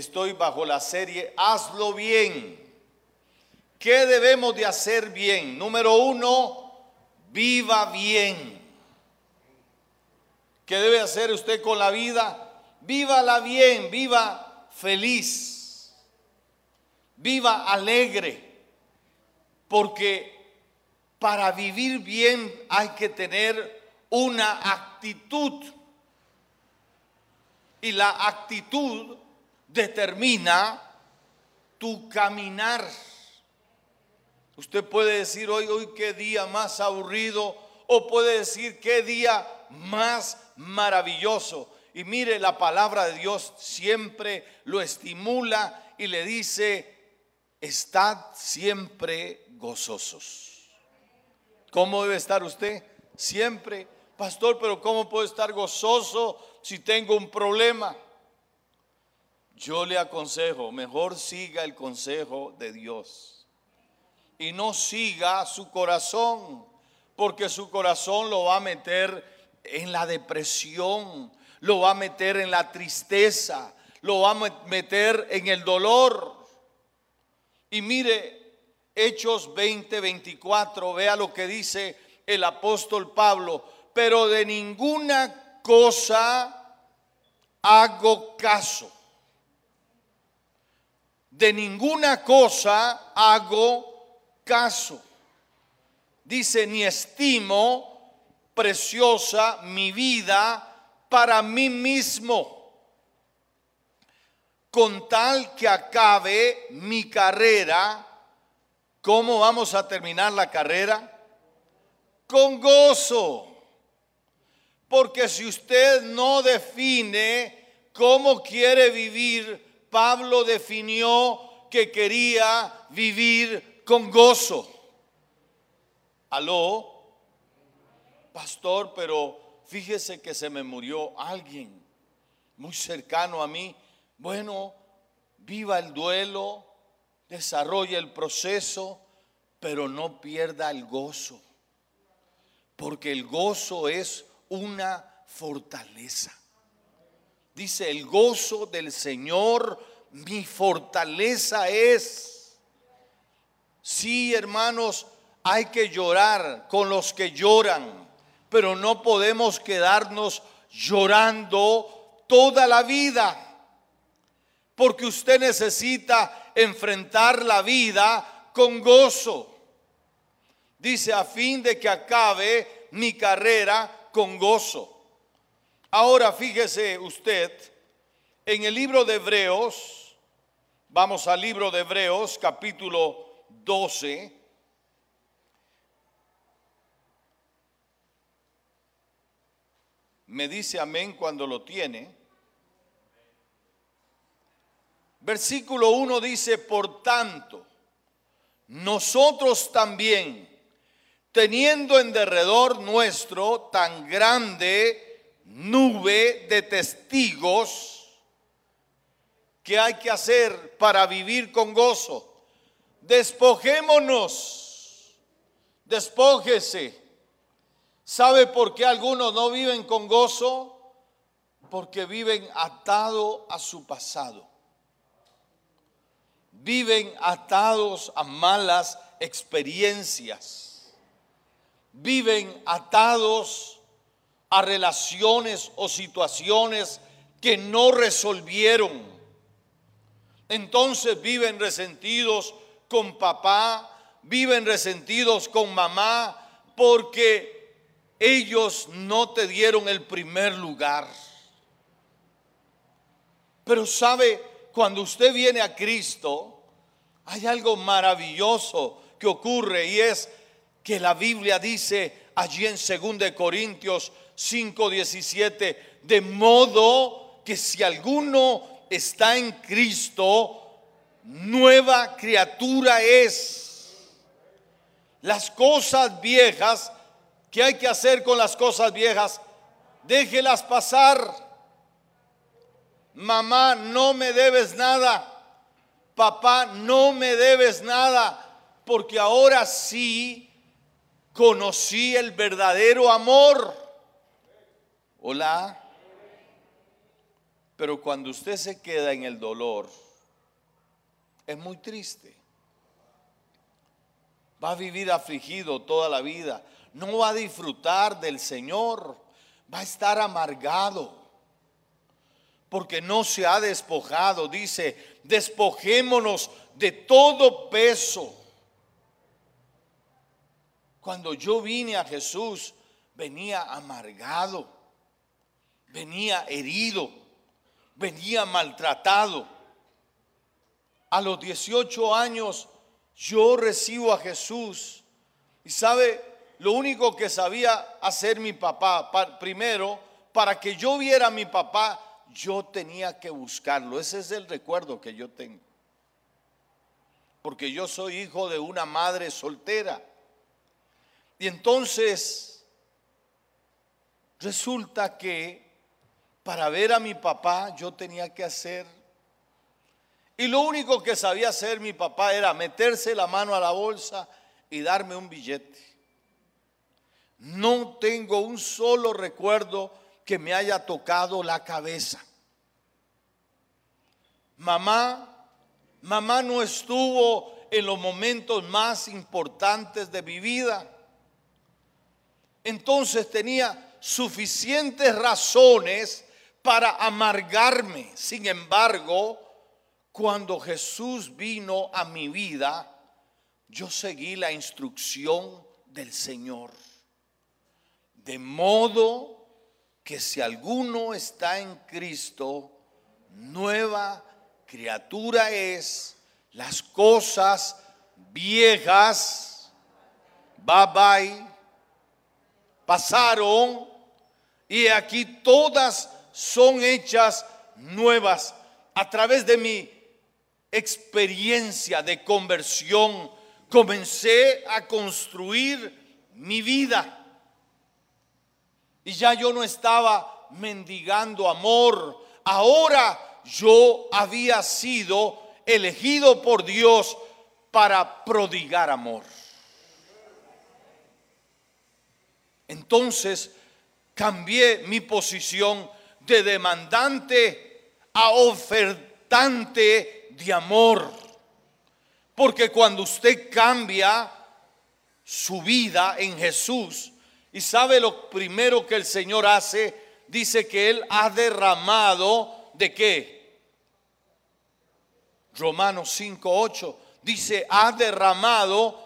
estoy bajo la serie Hazlo bien. ¿Qué debemos de hacer bien? Número uno, viva bien. ¿Qué debe hacer usted con la vida? Vívala bien, viva feliz, viva alegre, porque para vivir bien hay que tener una actitud. Y la actitud determina tu caminar. Usted puede decir hoy, hoy qué día más aburrido, o puede decir qué día más maravilloso. Y mire, la palabra de Dios siempre lo estimula y le dice, estad siempre gozosos. ¿Cómo debe estar usted? Siempre, pastor, pero ¿cómo puedo estar gozoso si tengo un problema? Yo le aconsejo, mejor siga el consejo de Dios y no siga su corazón, porque su corazón lo va a meter en la depresión, lo va a meter en la tristeza, lo va a meter en el dolor. Y mire, Hechos 20, 24, vea lo que dice el apóstol Pablo, pero de ninguna cosa hago caso. De ninguna cosa hago caso. Dice, ni estimo preciosa mi vida para mí mismo, con tal que acabe mi carrera. ¿Cómo vamos a terminar la carrera? Con gozo. Porque si usted no define cómo quiere vivir, Pablo definió que quería vivir con gozo. Aló, pastor, pero fíjese que se me murió alguien muy cercano a mí. Bueno, viva el duelo, desarrolle el proceso, pero no pierda el gozo, porque el gozo es una fortaleza. Dice, el gozo del Señor, mi fortaleza es. Sí, hermanos, hay que llorar con los que lloran pero no podemos quedarnos llorando toda la vida. Porque usted necesita enfrentar la vida con gozo. Dice, a fin de que acabe mi carrera con gozo. Ahora fíjese usted, en el libro de Hebreos, vamos al libro de Hebreos capítulo 12, me dice amén cuando lo tiene. Versículo 1 dice, por tanto, nosotros también, teniendo en derredor nuestro tan grande nube de testigos, que hay que hacer para vivir con gozo? Despojémonos, despójese ¿Sabe por qué algunos no viven con gozo? Porque viven atado a su pasado. Viven atados a malas experiencias. Viven atados a relaciones o situaciones que no resolvieron. Entonces viven resentidos con papá, viven resentidos con mamá, porque ellos no te dieron el primer lugar. Pero sabe, cuando usted viene a Cristo, hay algo maravilloso que ocurre y es que la Biblia dice allí en 2 Corintios 5:17, de modo que si alguno está en Cristo, nueva criatura es. Las cosas viejas ¿Qué hay que hacer con las cosas viejas? Déjelas pasar. Mamá, no me debes nada. Papá, no me debes nada. Porque ahora sí conocí el verdadero amor. Hola. Pero cuando usted se queda en el dolor, es muy triste. Va a vivir afligido toda la vida. No va a disfrutar del Señor. Va a estar amargado. Porque no se ha despojado. Dice, despojémonos de todo peso. Cuando yo vine a Jesús, venía amargado, venía herido, venía maltratado. A los 18 años yo recibo a Jesús y sabe, lo único que sabía hacer mi papá, primero, para que yo viera a mi papá, yo tenía que buscarlo. Ese es el recuerdo que yo tengo. Porque yo soy hijo de una madre soltera. Y entonces resulta que para ver a mi papá yo tenía que hacer, y lo único que sabía hacer mi papá era meterse la mano a la bolsa y darme un billete. No tengo un solo recuerdo que me haya tocado la cabeza. Mamá, mamá no estuvo en los momentos más importantes de mi vida entonces tenía suficientes razones para amargarme. Sin embargo, cuando Jesús vino a mi vida, yo seguí la instrucción del Señor. De modo que si alguno está en Cristo, nueva criatura es, las cosas viejas, bye bye, pasaron y aquí todas son hechas nuevas a través de mi experiencia de conversión. Comencé a construir mi vida y ya yo no estaba mendigando amor. Ahora yo había sido elegido por Dios para prodigar amor. Entonces cambié mi posición de demandante a ofertante de amor. Porque cuando usted cambia su vida en Jesús y sabe lo primero que el Señor hace, dice que Él ha derramado de qué? Romanos 5, dice, ha derramado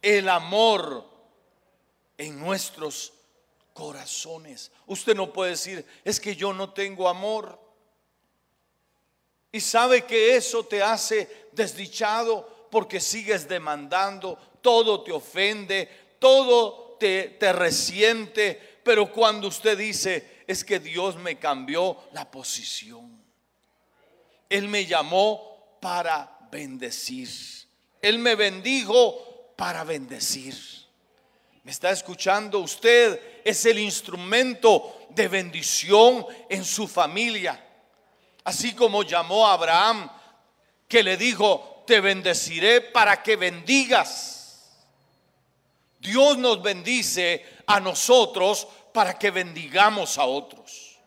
el amor en nuestros corazones. Usted no puede decir, es que yo no tengo amor. Y sabe que eso te hace desdichado porque sigues demandando, todo te ofende, todo te, te resiente. Pero cuando usted dice, es que Dios me cambió la posición. Él me llamó para bendecir. Él me bendijo para bendecir. ¿Me está escuchando? Usted es el instrumento de bendición en su familia. Así como llamó a Abraham, que le dijo, te bendeciré para que bendigas. Dios nos bendice a nosotros para que bendigamos a otros.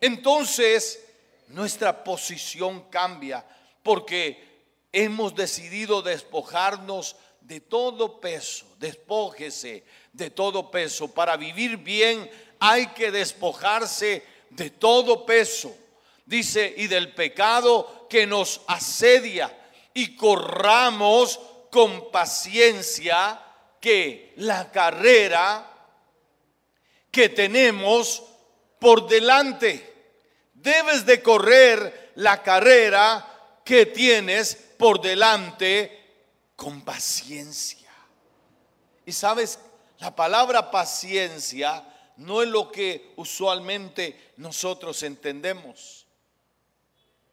Entonces, nuestra posición cambia porque hemos decidido despojarnos de todo peso, despójese de todo peso. Para vivir bien hay que despojarse de todo peso. Dice, y del pecado que nos asedia y corramos con paciencia que la carrera que tenemos por delante. Debes de correr la carrera que tienes por delante con paciencia. Y sabes, la palabra paciencia no es lo que usualmente nosotros entendemos,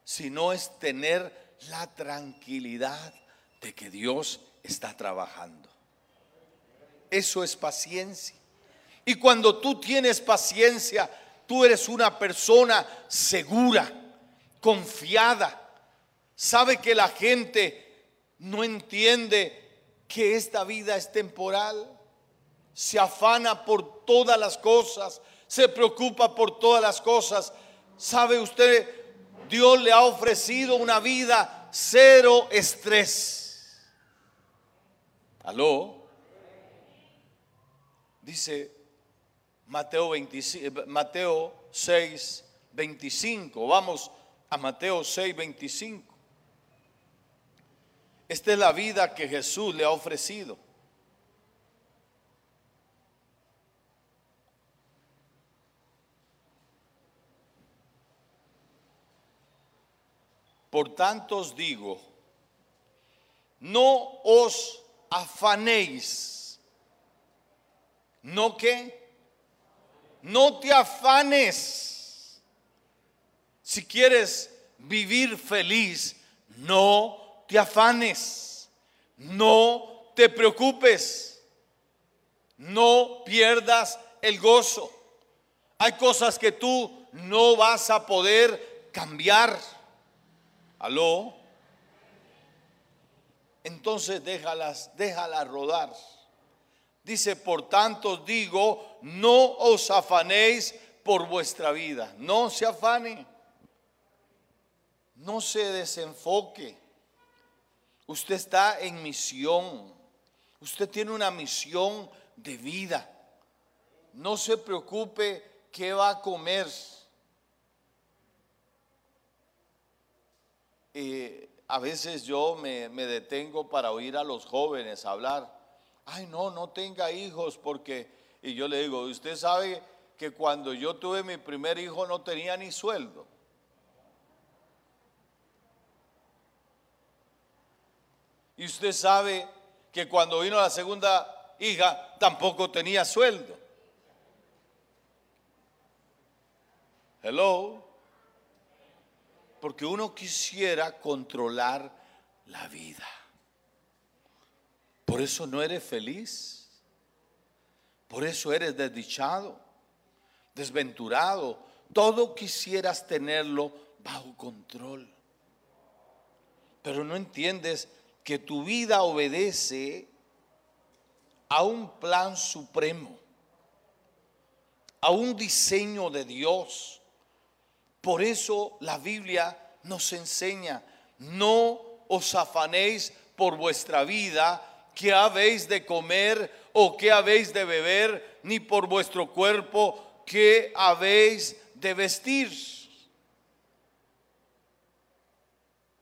sino es tener la tranquilidad de que Dios está trabajando. Eso es paciencia. Y cuando tú tienes paciencia, tú eres una persona segura, confiada. Sabe que la gente no entiende que esta vida es temporal, se afana por todas las cosas, se preocupa por todas las cosas. ¿Sabe usted? Dios le ha ofrecido una vida cero estrés. ¿Aló? Dice Mateo, 25, Mateo 6, 25. Vamos a Mateo 6, 25. Esta es la vida que Jesús le ha ofrecido. Por tanto os digo, no os afanéis. ¿No que No te afanes. Si quieres vivir feliz, no te afanes. No te preocupes. No pierdas el gozo. Hay cosas que tú no vas a poder cambiar. ¿Aló? Entonces déjalas, déjalas rodar. Dice, por tanto digo, no os afanéis por vuestra vida. No se afane. No se desenfoque. Usted está en misión. Usted tiene una misión de vida. No se preocupe qué va a comer. Eh, a veces yo me, detengo para oír a los jóvenes hablar. Ay, no, no tenga hijos porque... Y yo le digo, usted sabe que cuando yo tuve mi primer hijo no tenía ni sueldo. Y usted sabe que cuando vino la segunda hija tampoco tenía sueldo. Hello porque uno quisiera controlar la vida. Por eso no eres feliz. Por eso eres desdichado, desventurado. Todo quisieras tenerlo bajo control. Pero no entiendes que tu vida obedece a un plan supremo, a un diseño de Dios por eso la Biblia nos enseña, no os afanéis por vuestra vida, que habéis de comer o que habéis de beber, ni por vuestro cuerpo, que habéis de vestir.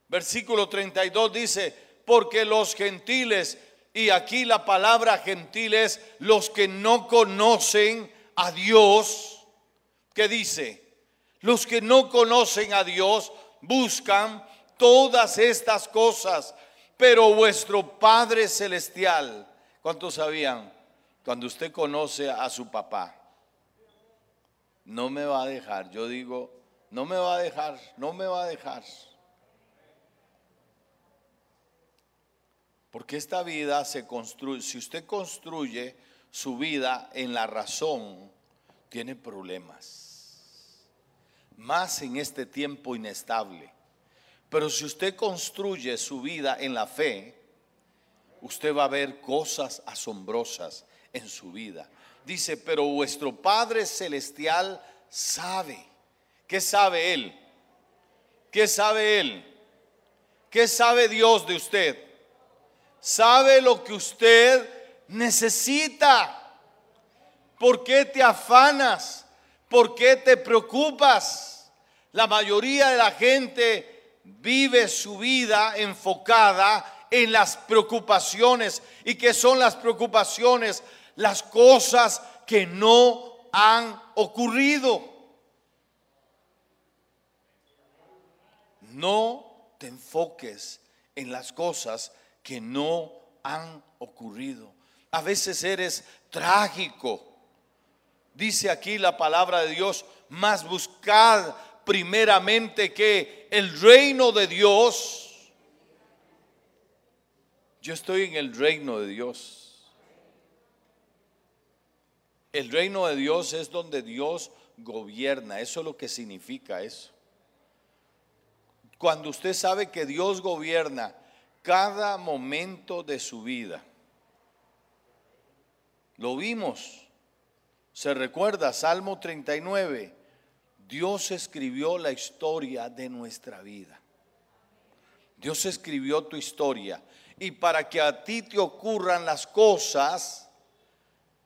Versículo 32 dice, porque los gentiles, y aquí la palabra gentiles, los que no conocen a Dios, ¿qué dice? Los que no conocen a Dios buscan todas estas cosas, pero vuestro Padre Celestial, ¿cuántos sabían? Cuando usted conoce a su papá, no me va a dejar. Yo digo, no me va a dejar, no me va a dejar. Porque esta vida se construye, si usted construye su vida en la razón, tiene problemas más en este tiempo inestable. Pero si usted construye su vida en la fe, usted va a ver cosas asombrosas en su vida. Dice, pero vuestro Padre Celestial sabe. ¿Qué sabe Él? ¿Qué sabe Él? ¿Qué sabe Dios de usted? Sabe lo que usted necesita. ¿Por qué te afanas? ¿Por qué te preocupas? La mayoría de la gente vive su vida enfocada en las preocupaciones. ¿Y qué son las preocupaciones? Las cosas que no han ocurrido. No te enfoques en las cosas que no han ocurrido. A veces eres trágico Dice aquí la palabra de Dios, más buscad primeramente que el reino de Dios. Yo estoy en el reino de Dios. El reino de Dios es donde Dios gobierna. Eso es lo que significa eso. Cuando usted sabe que Dios gobierna cada momento de su vida. Lo vimos. Se recuerda, Salmo 39, Dios escribió la historia de nuestra vida. Dios escribió tu historia. Y para que a ti te ocurran las cosas,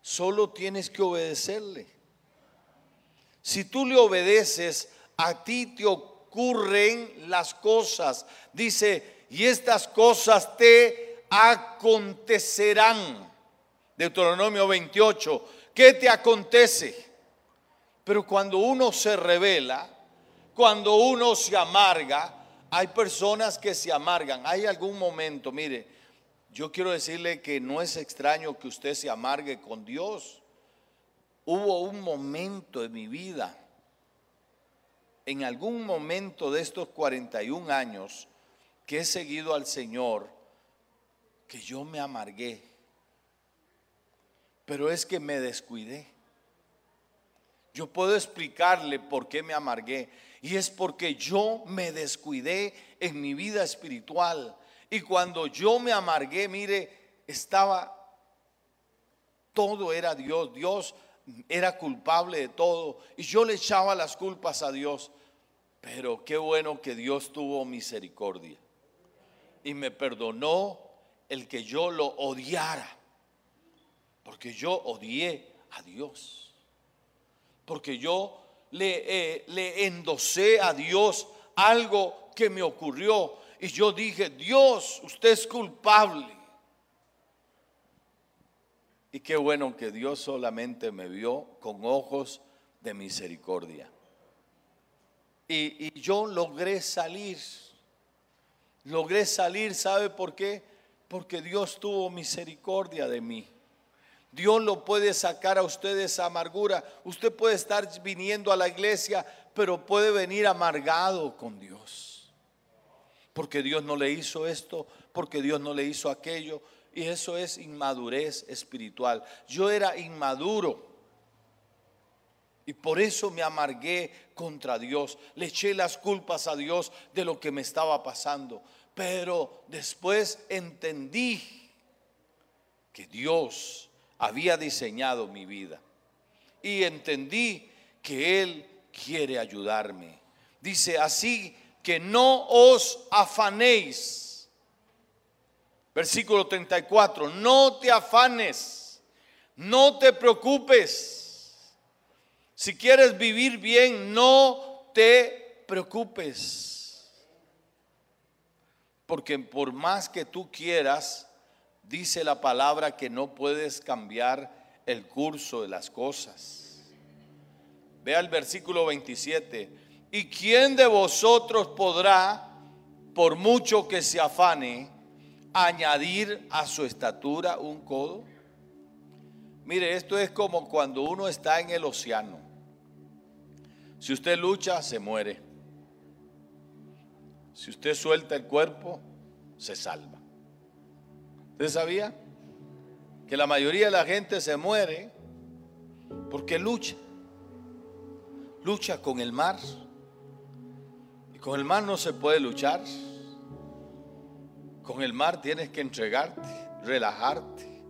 solo tienes que obedecerle. Si tú le obedeces, a ti te ocurren las cosas. Dice, y estas cosas te acontecerán. Deuteronomio 28, ¿qué te acontece? Pero cuando uno se revela, cuando uno se amarga, hay personas que se amargan. Hay algún momento, mire, yo quiero decirle que no es extraño que usted se amargue con Dios. Hubo un momento en mi vida, en algún momento de estos 41 años que he seguido al Señor, que yo me amargué. Pero es que me descuidé. Yo puedo explicarle por qué me amargué. Y es porque yo me descuidé en mi vida espiritual. Y cuando yo me amargué, mire, estaba, todo era Dios. Dios era culpable de todo. Y yo le echaba las culpas a Dios. Pero qué bueno que Dios tuvo misericordia. Y me perdonó el que yo lo odiara. Porque yo odié a Dios porque yo le, eh, le endosé a Dios algo que me ocurrió y yo dije, Dios, usted es culpable. Y qué bueno que Dios solamente me vio con ojos de misericordia. Y, yo logré salir. Logré salir, ¿sabe por qué? Porque Dios tuvo misericordia de mí. Dios lo puede sacar a usted de esa amargura. Usted puede estar viniendo a la iglesia, pero puede venir amargado con Dios. Porque Dios no le hizo esto, porque Dios no le hizo aquello. Y eso es inmadurez espiritual. Yo era inmaduro. Y por eso me amargué contra Dios. Le eché las culpas a Dios de lo que me estaba pasando. Pero después entendí que Dios había diseñado mi vida. Y entendí que Él quiere ayudarme. Dice así que no os afanéis. Versículo 34, no te afanes, no te preocupes. Si quieres vivir bien, no te preocupes. Porque por más que tú quieras, dice la palabra que no puedes cambiar el curso de las cosas. Vea el versículo 27. ¿Y quién de vosotros podrá, por mucho que se afane, añadir a su estatura un codo? Mire, esto es como cuando uno está en el océano. Si usted lucha, se muere. Si usted suelta el cuerpo, se salva. ¿Usted sabía? Que la mayoría de la gente se muere porque lucha. Lucha con el mar. Y con el mar no se puede luchar. Con el mar tienes que entregarte, relajarte.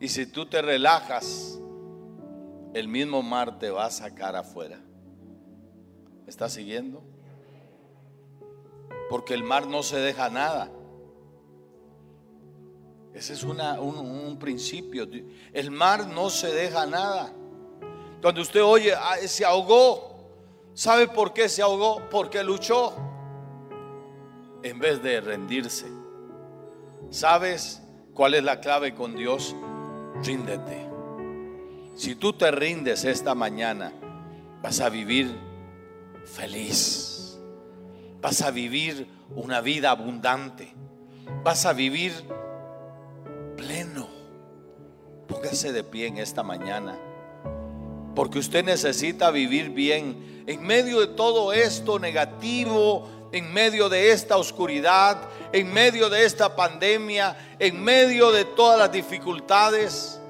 Y si tú te relajas, el mismo mar te va a sacar afuera. ¿Me estás siguiendo? Porque el mar no se deja nada. Ese es un, principio. El mar no se deja nada. Cuando usted oye, ah, se ahogó. ¿Sabe por qué se ahogó? Porque luchó. En vez de rendirse. ¿Sabes cuál es la clave con Dios? Ríndete. Si tú te rindes esta mañana, vas a vivir feliz. Vas a vivir una vida abundante. Vas a vivir pleno. Póngase de pie en esta mañana. Porque usted necesita vivir bien en medio de todo esto negativo, en medio de esta oscuridad, en medio de esta pandemia, en medio de todas las dificultades.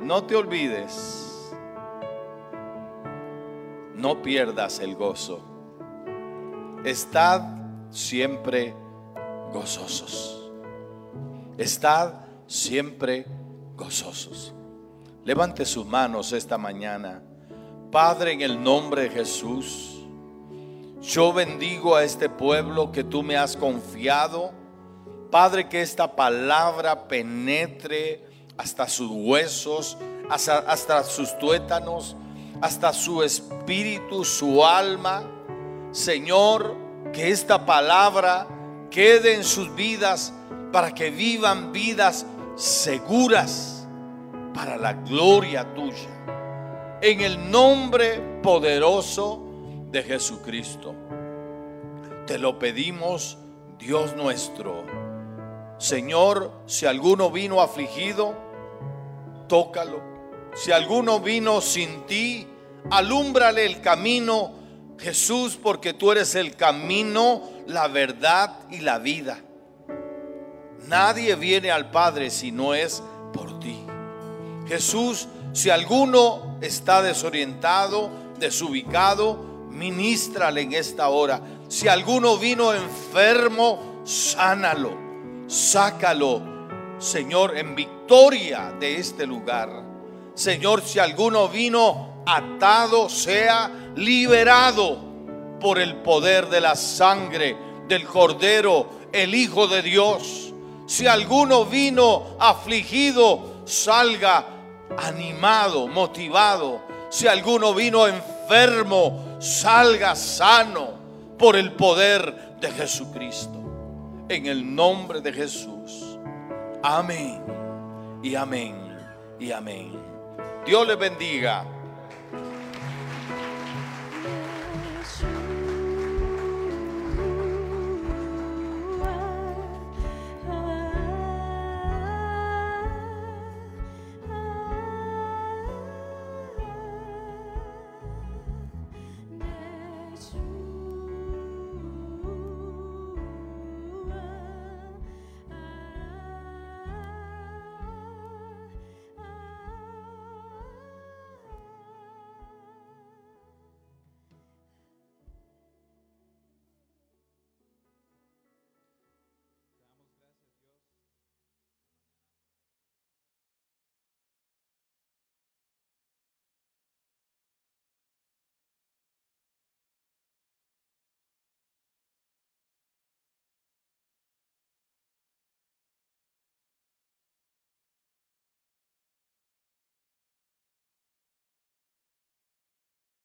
No te olvides. No pierdas el gozo. Estad siempre gozosos. Estad siempre gozosos. Levante sus manos esta mañana. Padre, en el nombre de Jesús, yo bendigo a este pueblo que tú me has confiado. Padre, que esta palabra penetre hasta sus huesos, hasta, hasta sus tuétanos, hasta su espíritu, su alma. Señor, que esta palabra quede en sus vidas para que vivan vidas seguras para la gloria tuya. En el nombre poderoso de Jesucristo. Te lo pedimos, Dios nuestro. Señor, si alguno vino afligido, tócalo. Si alguno vino sin ti, alúmbrale el camino, Jesús, porque tú eres el camino, la verdad y la vida. Nadie viene al Padre si no es por ti. Jesús, si alguno está desorientado, desubicado, ministrale en esta hora. Si alguno vino enfermo, sánalo, sácalo, Señor, en victoria de este lugar. Señor, si alguno vino atado, sea liberado por el poder de la sangre del Cordero, el Hijo de Dios. Si alguno vino afligido, salga animado, motivado. Si alguno vino enfermo, salga sano por el poder de Jesucristo. En el nombre de Jesús. Amén. Y amén. Y amén. Dios le bendiga.